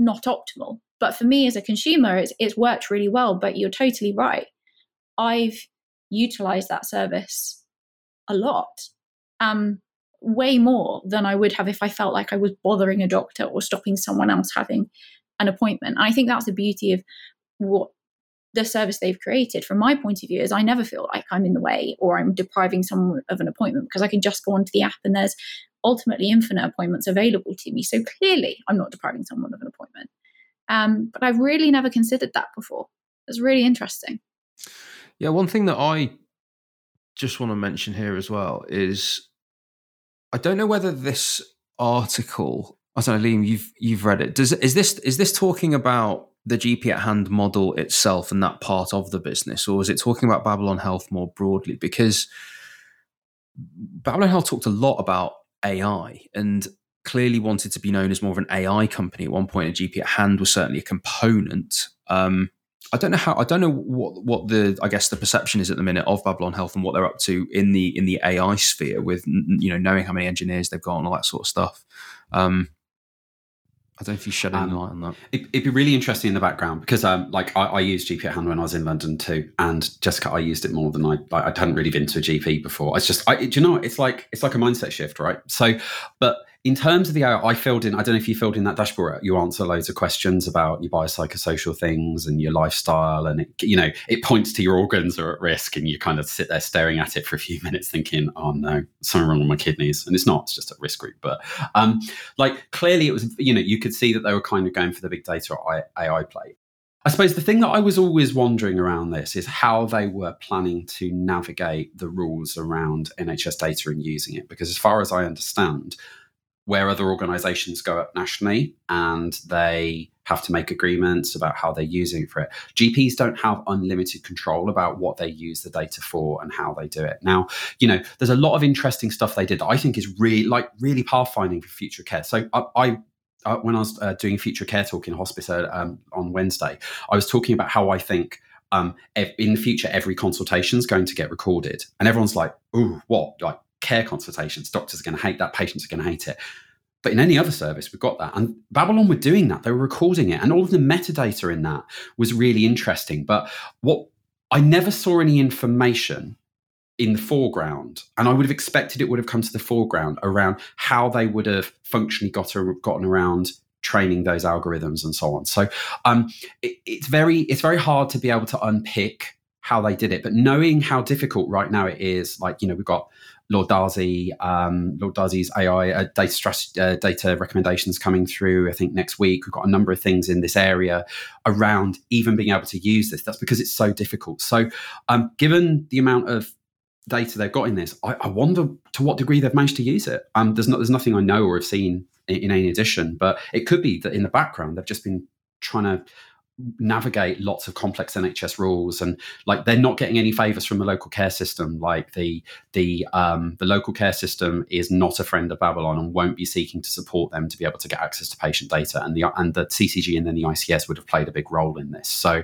not optimal. But for me as a consumer, it's, it's worked really well. But you're totally right. I've utilize that service a lot. Um, way more than I would have if I felt like I was bothering a doctor or stopping someone else having an appointment. And I think that's the beauty of what the service they've created from my point of view is I never feel like I'm in the way or I'm depriving someone of an appointment because I can just go onto the app and there's ultimately infinite appointments available to me. So clearly I'm not depriving someone of an appointment. Um, but I've really never considered that before. It's really interesting. Yeah, one thing that I just want to mention here as well is I don't know whether this article, I don't know, Liam, you've you've read it. Does is this is this talking about the GP at hand model itself and that part of the business, or is it talking about Babylon Health more broadly? Because Babylon Health talked a lot about AI and clearly wanted to be known as more of an AI company. At one point, a GP at hand was certainly a component. Um, I don't know how I don't know what what the I guess the perception is at the minute of Babylon Health and what they're up to in the in the AI sphere with you know knowing how many engineers they've got and all that sort of stuff. Um, I don't know if you shed any um, light on that. It, would be really interesting in the background because, um, like, I, I, used GP at hand when I was in London too, and Jessica, I used it more than I. I hadn't really been to a GP before. It's just, I, do you know, it's like it's like a mindset shift, right? So, but in terms of the AI, I filled in, I don't know if you filled in that dashboard, you answer loads of questions about your biopsychosocial things and your lifestyle. And, it, you know, it points to your organs are at risk and you kind of sit there staring at it for a few minutes thinking, oh no, something wrong with my kidneys. And it's not, it's just a risk group. But um, like clearly it was, you know, you could see that they were kind of going for the big data AI play. I suppose the thing that I was always wondering around this is how they were planning to navigate the rules around NHS data and using it. Because as far as I understand, where other organizations go up nationally and they have to make agreements about how they're using it for it. GPs don't have unlimited control about what they use the data for and how they do it. Now, you know, there's a lot of interesting stuff they did that I think is really like really pathfinding for future care. So I, I uh, when I was uh, doing future care talk in hospice uh, um, on Wednesday, I was talking about how I think um, in the future every consultation is going to get recorded, and everyone's like, "Ooh, what? Like care consultations? Doctors are going to hate that. Patients are going to hate it." But in any other service, we've got that. And Babylon were doing that. They were recording it. And all of the metadata in that was really interesting. But what I never saw any information in the foreground. And I would have expected it would have come to the foreground around how they would have functionally got gotten around training those algorithms and so on. So um, it, it's very it's very hard to be able to unpick how they did it, but knowing how difficult right now it is, like you know, we've got Lord Darzi, um, Lord Darzi's AI uh, data, strategy, uh, data recommendations coming through. I think next week we've got a number of things in this area around even being able to use this. That's because it's so difficult. So, um, given the amount of data they've got in this, I, I, wonder to what degree they've managed to use it. Um, there's not, there's nothing I know or have seen in, in any edition, but it could be that in the background they've just been trying to navigate lots of complex NHS rules and like they're not getting any favors from the local care system. Like the the um, the local care system is not a friend of Babylon and won't be seeking to support them to be able to get access to patient data. And the and the CCG and then the ICS would have played a big role in this. So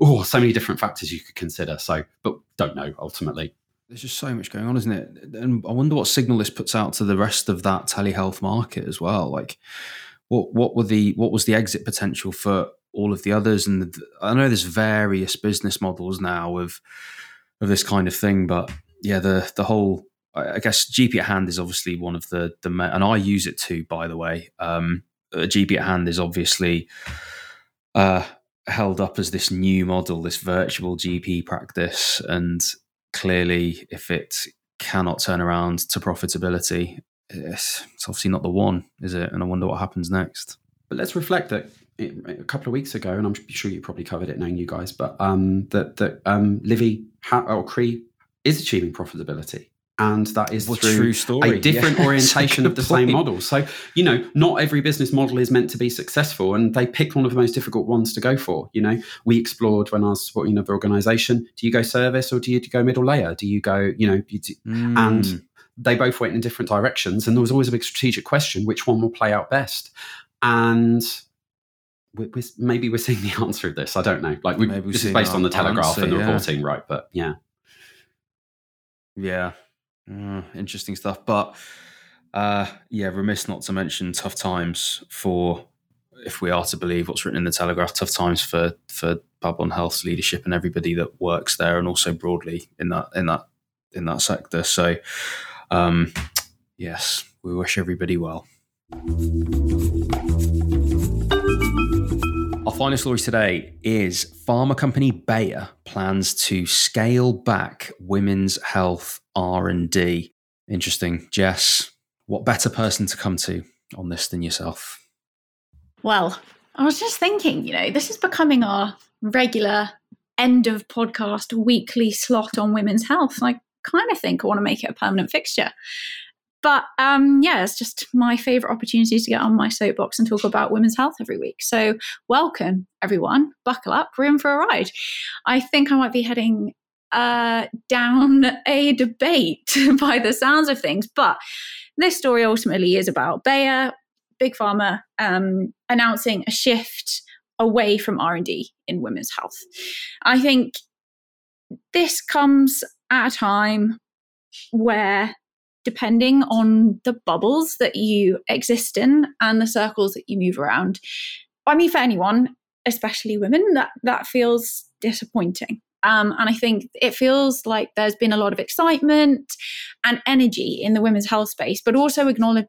oh so many different factors you could consider. So but don't know ultimately. There's just so much going on, isn't it? And I wonder what signal this puts out to the rest of that telehealth market as well. Like, what what were the what was the exit potential for all of the others? And the, I know there's various business models now of of this kind of thing, but yeah, the the whole I guess GP at hand is obviously one of the the and I use it too. By the way, um, GP at hand is obviously uh, held up as this new model, this virtual GP practice, and clearly, if it cannot turn around to profitability, it's, it's obviously not the one, is it? And I wonder what happens next. But let's reflect that a couple of weeks ago, and I'm sure you probably covered it knowing you guys, but um, that that um, Livi or Kry is achieving profitability and that is well, through a different yeah. orientation of the point. same model. So, you know, not every business model is meant to be successful, and they picked one of the most difficult ones to go for. You know, we explored when I was supporting another organization: do you go service or do you go middle layer? Do you go, you know, do, mm. and they both went in different directions, and there was always a big strategic question: which one will play out best? And we're, we're, maybe we're seeing the answer of this. I don't know. Like, we, this is based on the Telegraph answer, and the yeah. reporting, right? But yeah. Yeah, uh, interesting stuff. But uh, yeah, remiss not to mention tough times for, if we are to believe what's written in the Telegraph, tough times for for Babylon Health's leadership and everybody that works there, and also broadly in that in that in that sector. So, um, yes, we wish everybody well. Final story today is pharma company Bayer plans to scale back women's health R&D. Interesting. Jess, what better person to come to on this than yourself? Well, I was just thinking, you know, this is becoming our regular end of podcast weekly slot on women's health. I kind of think I want to make it a permanent fixture. But um, yeah, it's just my favorite opportunity to get on my soapbox and talk about women's health every week. So, welcome everyone. Buckle up, we're in for a ride. I think I might be heading uh, down a debate by the sounds of things. But this story ultimately is about Bayer, big pharma, um, announcing a shift away from R&D in women's health. I think this comes at a time where depending on the bubbles that you exist in and the circles that you move around i mean for anyone especially women that that feels disappointing um, and I think it feels like there's been a lot of excitement and energy in the women's health space, but also acknowledge,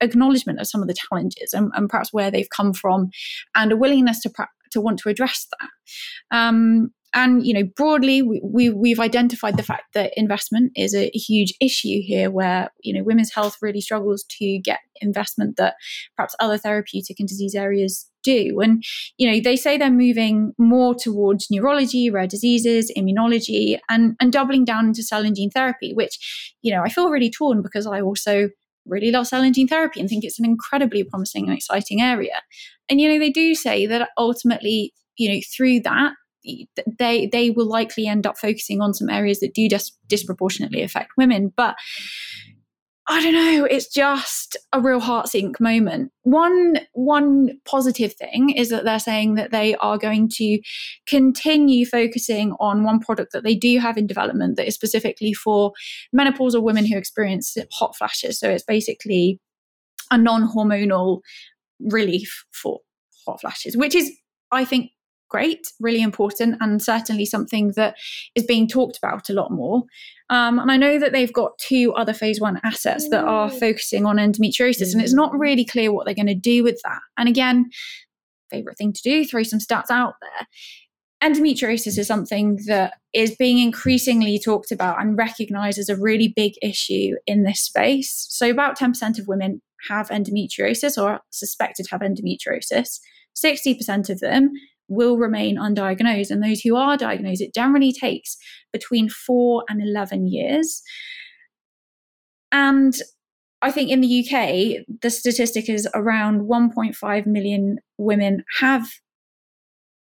acknowledgement of some of the challenges and, and, perhaps where they've come from, and a willingness to to want to address that. Um, and you know broadly we, we have identified the fact that investment is a, huge issue here where you know women's health really struggles to get investment that perhaps other therapeutic and disease areas do and you know they say they're moving more towards neurology rare diseases immunology and and doubling down into cell and gene therapy which you know i feel really torn because i also really love cell and gene therapy and think it's an incredibly promising and exciting area. And you know, they do say that ultimately, you know, through that they they will likely end up focusing on some areas that do dis- disproportionately affect women but I don't know. It's just a real heart sink moment. One one positive thing is that they're saying that they are going to continue focusing on one product that they do have in development that is specifically for menopausal women who experience hot flashes. So it's basically a non-hormonal relief for hot flashes, which is I think great, really important, and certainly something that is being talked about a lot more. Um, and I know that they've got two other phase one assets that are mm. focusing on endometriosis, and it's not really clear what they're going to do with that. And again, favorite thing to do, throw some stats out there. Endometriosis is something that is being increasingly talked about and recognized as a really big issue in this space. So, about 10% of women have endometriosis or suspected to have endometriosis. 60% of them will remain undiagnosed. And those who are diagnosed, it generally takes between four and 11 years. And I think in the UK, the statistic is around 1.5 million women have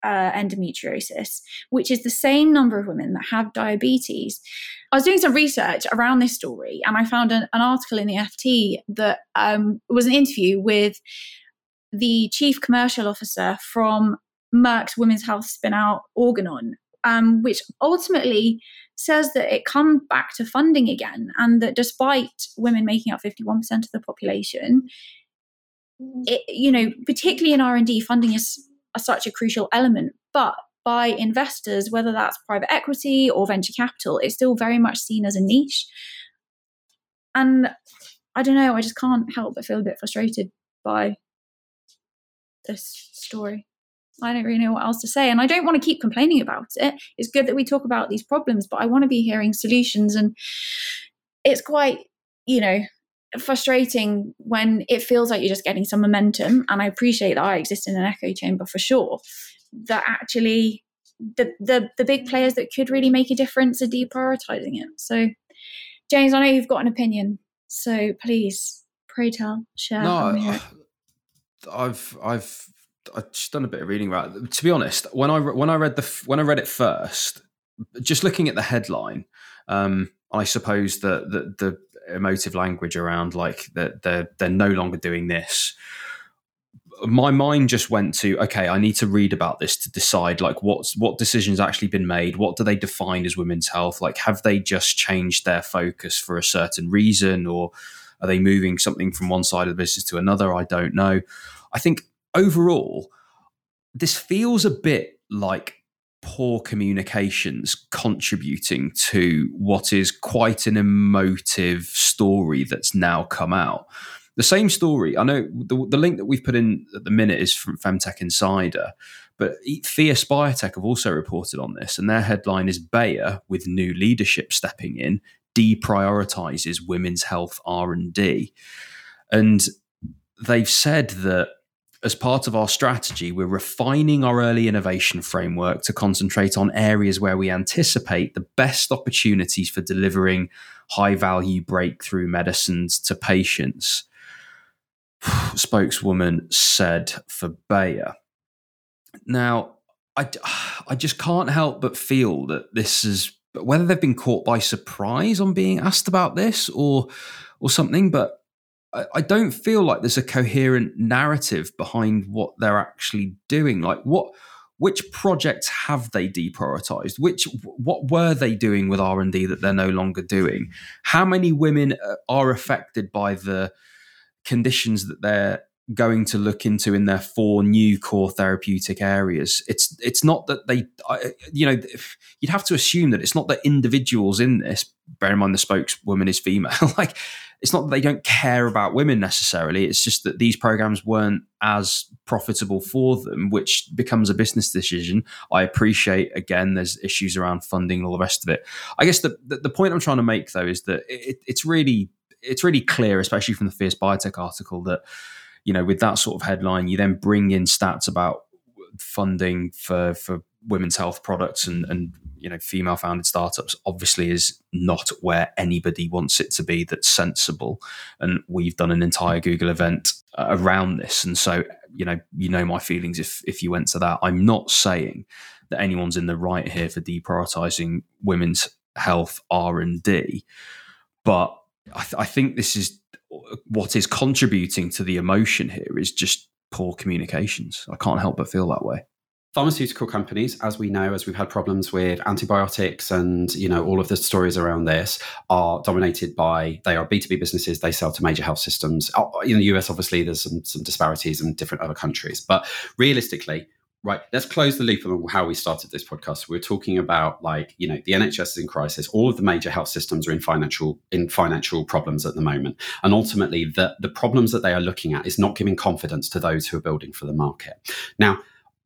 uh, endometriosis, which is the same number of women that have diabetes. I was doing some research around this story and I found an, an article in the FT that um, was an interview with the chief commercial officer from Merck's women's health spin out Organon, um, which ultimately says that it comes back to funding again, and that despite women making up 51% of the population, it, you know, particularly in R&D, funding is such a crucial element. But by investors, whether that's private equity or venture capital, it's still very much seen as a niche. And I don't know, I just can't help but feel a bit frustrated by this story. I don't really know what else to say. And I don't want to keep complaining about it. It's good that we talk about these problems, but I want to be hearing solutions. And it's quite, you know, frustrating when it feels like you're just getting some momentum. And I appreciate that I exist in an echo chamber for sure. That actually the the the big players that could really make a difference are deprioritizing it. So James, I know you've got an opinion. So please, pray tell, share. No, I've I've I've just done a bit of reading about it. To be honest, when I when I read the when I read it first, just looking at the headline, um, I suppose that the, the emotive language around like that they're they're no longer doing this. My mind just went to okay, I need to read about this to decide like what's what decisions actually been made. What do they define as women's health? Like, have they just changed their focus for a certain reason, or are they moving something from one side of the business to another? I don't know. I think overall, this feels a bit like poor communications contributing to what is quite an emotive story that's now come out. The same story, I know the, the link that we've put in at the minute is from Femtech Insider, but Fierce Biotech have also reported on this, and their headline is Bayer, with new leadership stepping in, deprioritizes women's health R&D. And they've said that as part of our strategy, we're refining our early innovation framework to concentrate on areas where we anticipate the best opportunities for delivering high value breakthrough medicines to patients. Spokeswoman said for Bayer. Now, I, I just can't help but feel that this is whether they've been caught by surprise on being asked about this or or something, but I, don't feel like there's a coherent narrative behind what they're actually doing. Like what which projects have they deprioritized? Which what were they doing with r&d that they're no longer doing? How many women uh, are affected by the conditions that they're going to look into in their four new core therapeutic areas? It's it's not that they you know you'd have to assume that it's not that individuals in this bear in mind the spokeswoman is female like it's not that they don't care about women necessarily. It's just that these programs weren't as profitable for them, which becomes a business decision. I appreciate again, there's issues around funding and all the rest of it. I guess the the, the point I'm trying to make though is that it, it's really it's really clear, especially from the Fierce Biotech article, that you know with that sort of headline, you then bring in stats about funding for for women's health products and and you know female founded startups obviously is not where anybody wants it to be that's sensible. And we've done an entire google event uh, around this. And so you know you know my feelings if if you went to that. I'm not saying that anyone's in the right here for deprioritizing women's health r&d but I, th- I think this is what is contributing to the emotion here is just poor communications. I can't help but feel that way pharmaceutical companies as we know as we've had problems with antibiotics and you know all of the stories around this are dominated by they are b2b businesses they sell to major health systems. Uh, in the us obviously there's some, some disparities in different other countries. But realistically right let's close the loop on how we started this podcast. We're talking about like you know the nhs is in crisis. All of the major health systems are in financial in financial problems at the moment. And ultimately the the problems that they are looking at is not giving confidence to those who are building for the market. Now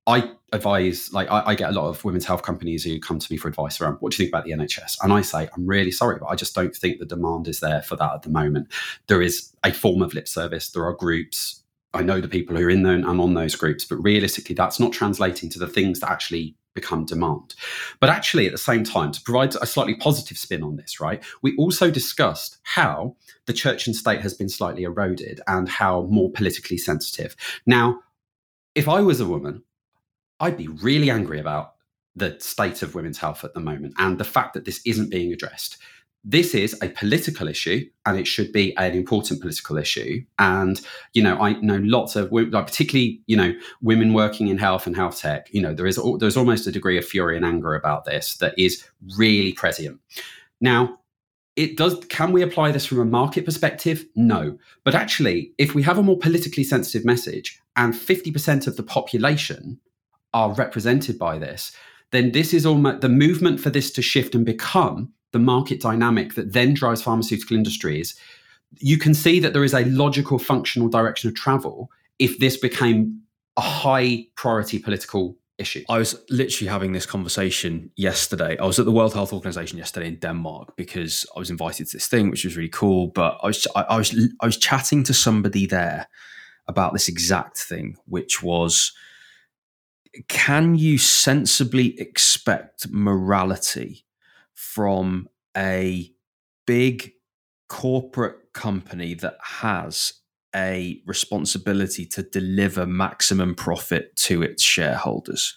I advise, like, I, I, get a lot of women's health companies who come to me for advice around what do you think about the NHS? And I say, I'm really sorry, but I just don't think the demand is there for that at the moment. There is a form of lip service, there are groups. I know the people who are in there and on those groups, but realistically, that's not translating to the things that actually become demand. But actually, at the same time, to provide a slightly positive spin on this, right, we also discussed how the church and state has been slightly eroded and how more politically sensitive. Now, if I was a woman, I'd be really angry about the state of women's health at the moment and the fact that this isn't being addressed. This is a political issue and it should be an important political issue. And, you know, I know lots of women, like particularly, you know, women working in health and health tech, you know, there is, there's almost a degree of fury and anger about this that is really prescient. Now, it does can we apply this from a market perspective no but actually if we have a more politically sensitive message and 50% of the population are represented by this, then this is almost the movement for this to shift and become the market dynamic that then drives pharmaceutical industries. You can see that there is a logical, functional direction of travel if this became a high priority political issue. I was literally having this conversation yesterday. I was at the World Health Organization yesterday in Denmark because I was invited to this thing, which was really cool. But I was I, I was I was chatting to somebody there about this exact thing, which was can you sensibly expect morality from a big corporate company that has a responsibility to deliver maximum profit to its shareholders?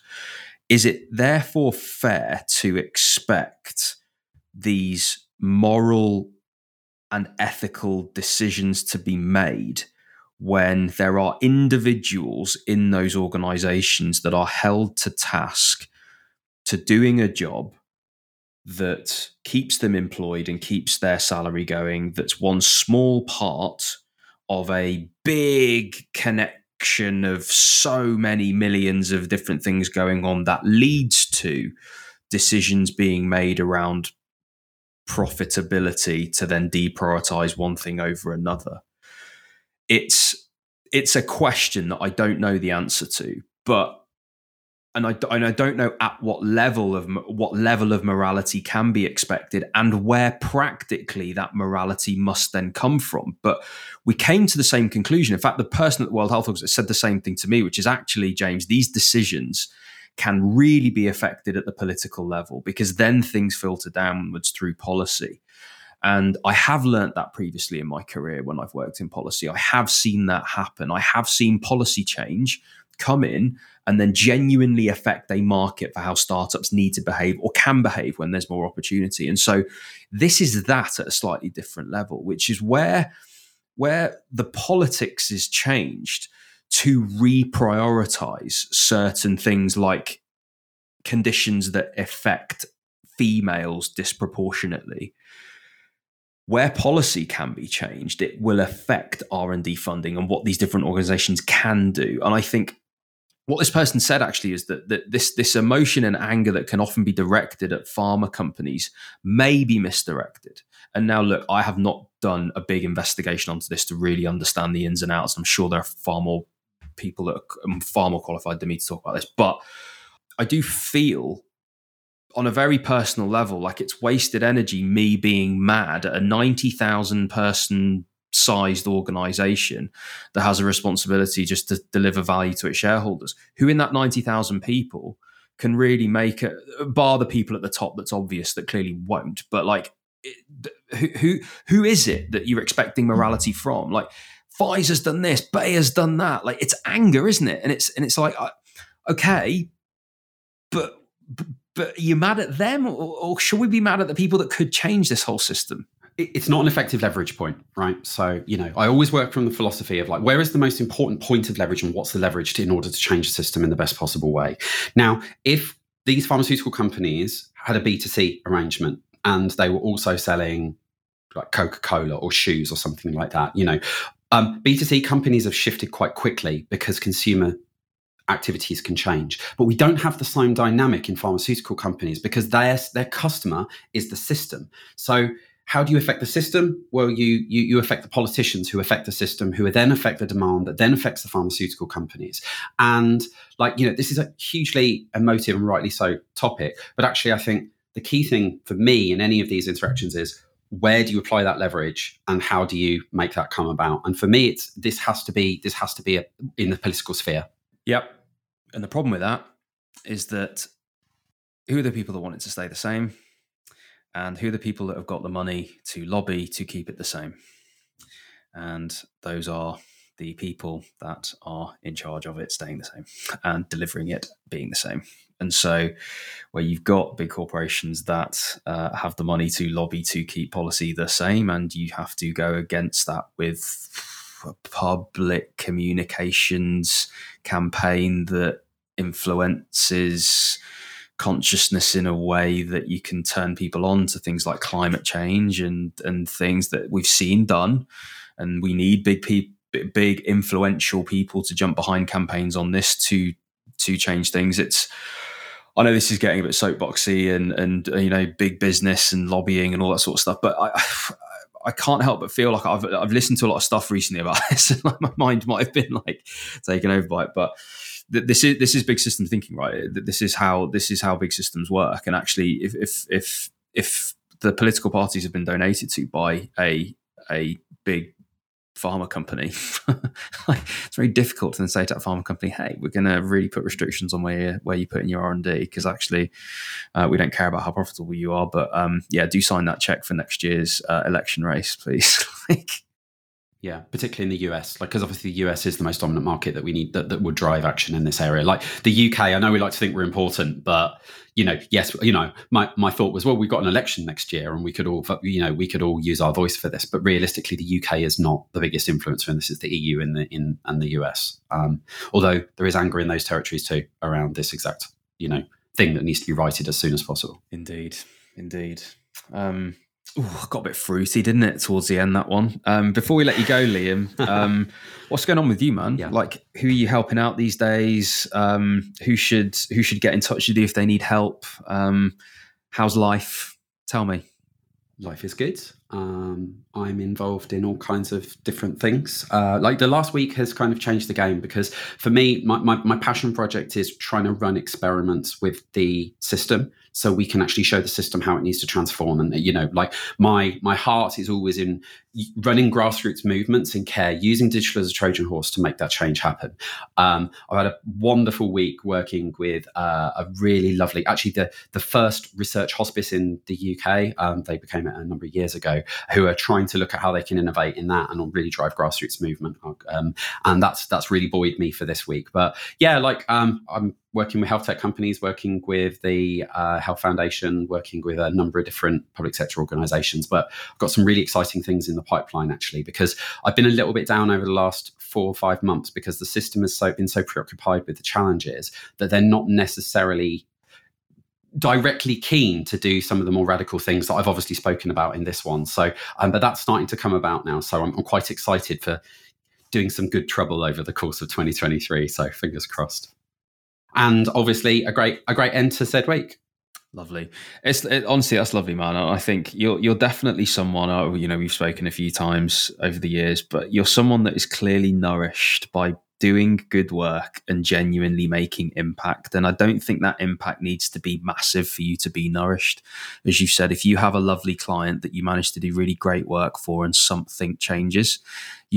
Is it therefore fair to expect these moral and ethical decisions to be made when there are individuals in those organizations that are held to task to doing a job that keeps them employed and keeps their salary going, that's one small part of a big connection of so many millions of different things going on that leads to decisions being made around profitability to then deprioritize one thing over another it's it's a question that I don't know the answer to, but and I, and I don't know at what level of what level of morality can be expected and where practically that morality must then come from. But we came to the same conclusion. In fact, the person at the World Health Organization said the same thing to me, which is actually James. These decisions can really be affected at the political level because then things filter downwards through policy. And I have learnt that previously in my career when I've worked in policy. I have seen that happen. I have seen policy change come in and then genuinely affect a market for how startups need to behave or can behave when there's more opportunity. And so this is that at a slightly different level, which is where where the politics is changed to reprioritize certain things like conditions that affect females disproportionately where policy can be changed it will affect r&d funding and what these different organizations can do. And i think what this person said actually is that, that this this emotion and anger that can often be directed at pharma companies may be misdirected. And now look i have not done a big investigation onto this to really understand the ins and outs. I'm sure there are far more people that are um, far more qualified than me to talk about this. But i do feel on a very personal level, like it's wasted energy me being mad at a 90,000 person sized organization that has a responsibility just to deliver value to its shareholders, who in that 90,000 people can really make it, bar the people at the top that's obvious that clearly won't. But like, who who who is it that you're expecting morality from? Like, Pfizer's done this, Bayer's done that. Like, it's anger, isn't it? And it's and it's like, uh, okay, but are you mad at them, or, or should we be mad at the people that could change this whole system? it's not an effective leverage point, right? So, you know, I always work from the philosophy of like, where is the most important point of leverage and what's the leverage to, in order to change the system in the best possible way? Now, if these pharmaceutical companies had a B2C arrangement and they were also selling like Coca Cola or shoes or something like that, you know, um, B2C companies have shifted quite quickly because consumer activities can change. But we don't have the same dynamic in pharmaceutical companies because their, their customer is the system. So, how do you affect the system? Well, you, you, you affect the politicians who affect the system, who then affect the demand that then affects the pharmaceutical companies. And like you know, this is a hugely emotive and rightly so topic. But actually, I think the key thing for me in any of these interactions is where do you apply that leverage and how do you make that come about? And for me, it's this has to be this has to be a, in the political sphere. Yep. And the problem with that is that who are the people that want it to stay the same? and who are the people that have got the money to lobby to keep it the same. And those are the people that are in charge of it staying the same and delivering it being the same. And so, where you've got big corporations that uh, have the money to lobby to keep policy the same, and you have to go against that with a public communications campaign that influences consciousness in a way that you can turn people on to things like climate change and and things that we've seen done. And we need big people big influential people to jump behind campaigns on this to to change things. It's I know this is getting a bit soapboxy and and you know big business and lobbying and all that sort of stuff but I I can't help but feel like I've I've listened to a lot of stuff recently about this and like my mind might have been like taken over by it but this is this is big system thinking, right? This is how this is how big systems work. And actually, if if if if the political parties have been donated to by a a big pharma company, it's very difficult to then say to that pharma company, "Hey, we're going to really put restrictions on where you, where you put in your R and D because actually uh, we don't care about how profitable you are." But um, yeah, do sign that check for next year's uh, election race, please. like, yeah, particularly in the US, like because obviously the US is the most dominant market that we need that, that would drive action in this area. Like the UK, I know we like to think we're important, but you know, yes, you know, my, my thought was, well, we've got an election next year, and we could all, you know, we could all use our voice for this. But realistically, the UK is not the biggest influencer in this; is the EU and the in and the US. Um, although there is anger in those territories too around this exact, you know, thing that needs to be righted as soon as possible. Indeed, indeed. Um, Ooh, got a bit fruity, didn't it, towards the end, that one? Um, before we let you go, Liam, um, what's going on with you, man? Yeah. Like, who are you helping out these days? Um, who should who should get in touch with you if they need help? Um, how's life? Tell me. Life is good. Um, I'm involved in all kinds of different things. Uh, like the last week has kind of changed the game because for me, my, my, my passion project is trying to run experiments with the system so we can actually show the system how it needs to transform. And you know like my my heart is always in running grassroots movements in care using digital as a trojan horse to make that change happen. Um, i've had a wonderful week working with uh, a really lovely actually the the first research hospice in the uk um, they became it a number of years ago who are trying to look at how they can innovate in that and really drive grassroots movement. Um, and that's that's really buoyed me for this week. But yeah like um, i'm working with health tech companies, working with the uh, Health Foundation, working with a number of different public sector organizations. But I've got some really exciting things in the pipeline actually, because I've been a little bit down over the last four or five months because the system has so, been so preoccupied with the challenges that they're not necessarily directly keen to do some of the more radical things that I've obviously spoken about in this one. So, um, but that's starting to come about now. So I'm, I'm quite excited for doing some good trouble over the course of 2023. So fingers crossed and obviously a great a great end to said week. Lovely. It's it, honestly that's lovely, man. I think you're you're definitely someone. Uh, you know, we've spoken a few times over the years, but you're someone that is clearly nourished by doing good work and genuinely making impact. And I don't think that impact needs to be massive for you to be nourished. As you said, if you have a lovely client that you manage to do really great work for and something changes,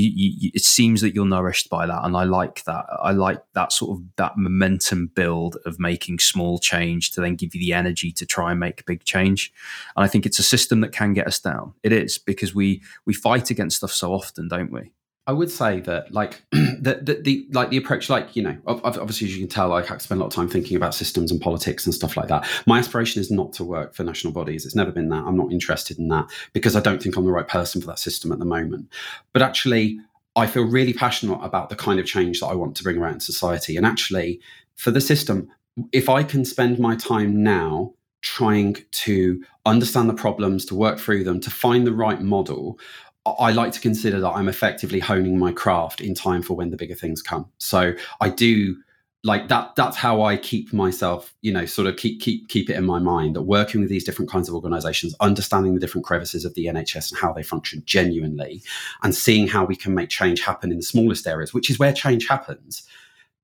you, you, it seems that you're nourished by that. And I like that. I like that sort of that momentum build of making small change to then give you the energy to try and make big change. And I think it's a system that can get us down. It is because we we fight against stuff so often, don't we? I would say that, like the, the, the like the approach, like you know, obviously as you can tell, like I spend a lot of time thinking about systems and politics and stuff like that. My aspiration is not to work for national bodies. It's never been that. I'm not interested in that because I don't think I'm the right person for that system at the moment. But actually, I feel really passionate about the kind of change that I want to bring around society. And actually, for the system, if I can spend my time now trying to understand the problems, to work through them, to find the right model, I like to consider that I'm effectively honing my craft in time for when the bigger things come. So I do like that that's how I keep myself, you know, sort of keep keep keep it in my mind that working with these different kinds of organizations, understanding the different crevices of the NHS and how they function genuinely and seeing how we can make change happen in the smallest areas, which is where change happens,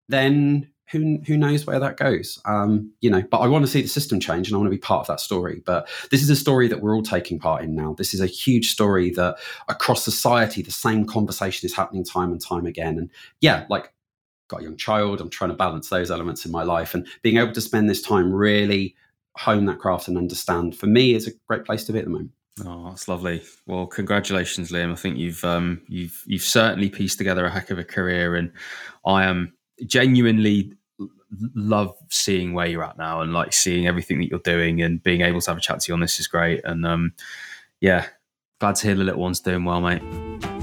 then who who knows where that goes? Um, you know, but I want to see the system change, and I want to be part of that story. But this is a story that we're all taking part in now. This is a huge story that across society, the same conversation is happening time and time again. And yeah, like got a young child, I'm trying to balance those elements in my life, and being able to spend this time really hone that craft and understand for me is a great place to be at the moment. Oh, that's lovely. Well, congratulations, Liam. I think you've um, you've you've certainly pieced together a heck of a career, and I am genuinely love seeing where you're at now and like seeing everything that you're doing and being able to have a chat to you on this is great. And um, yeah, glad to hear the little one's doing well, mate.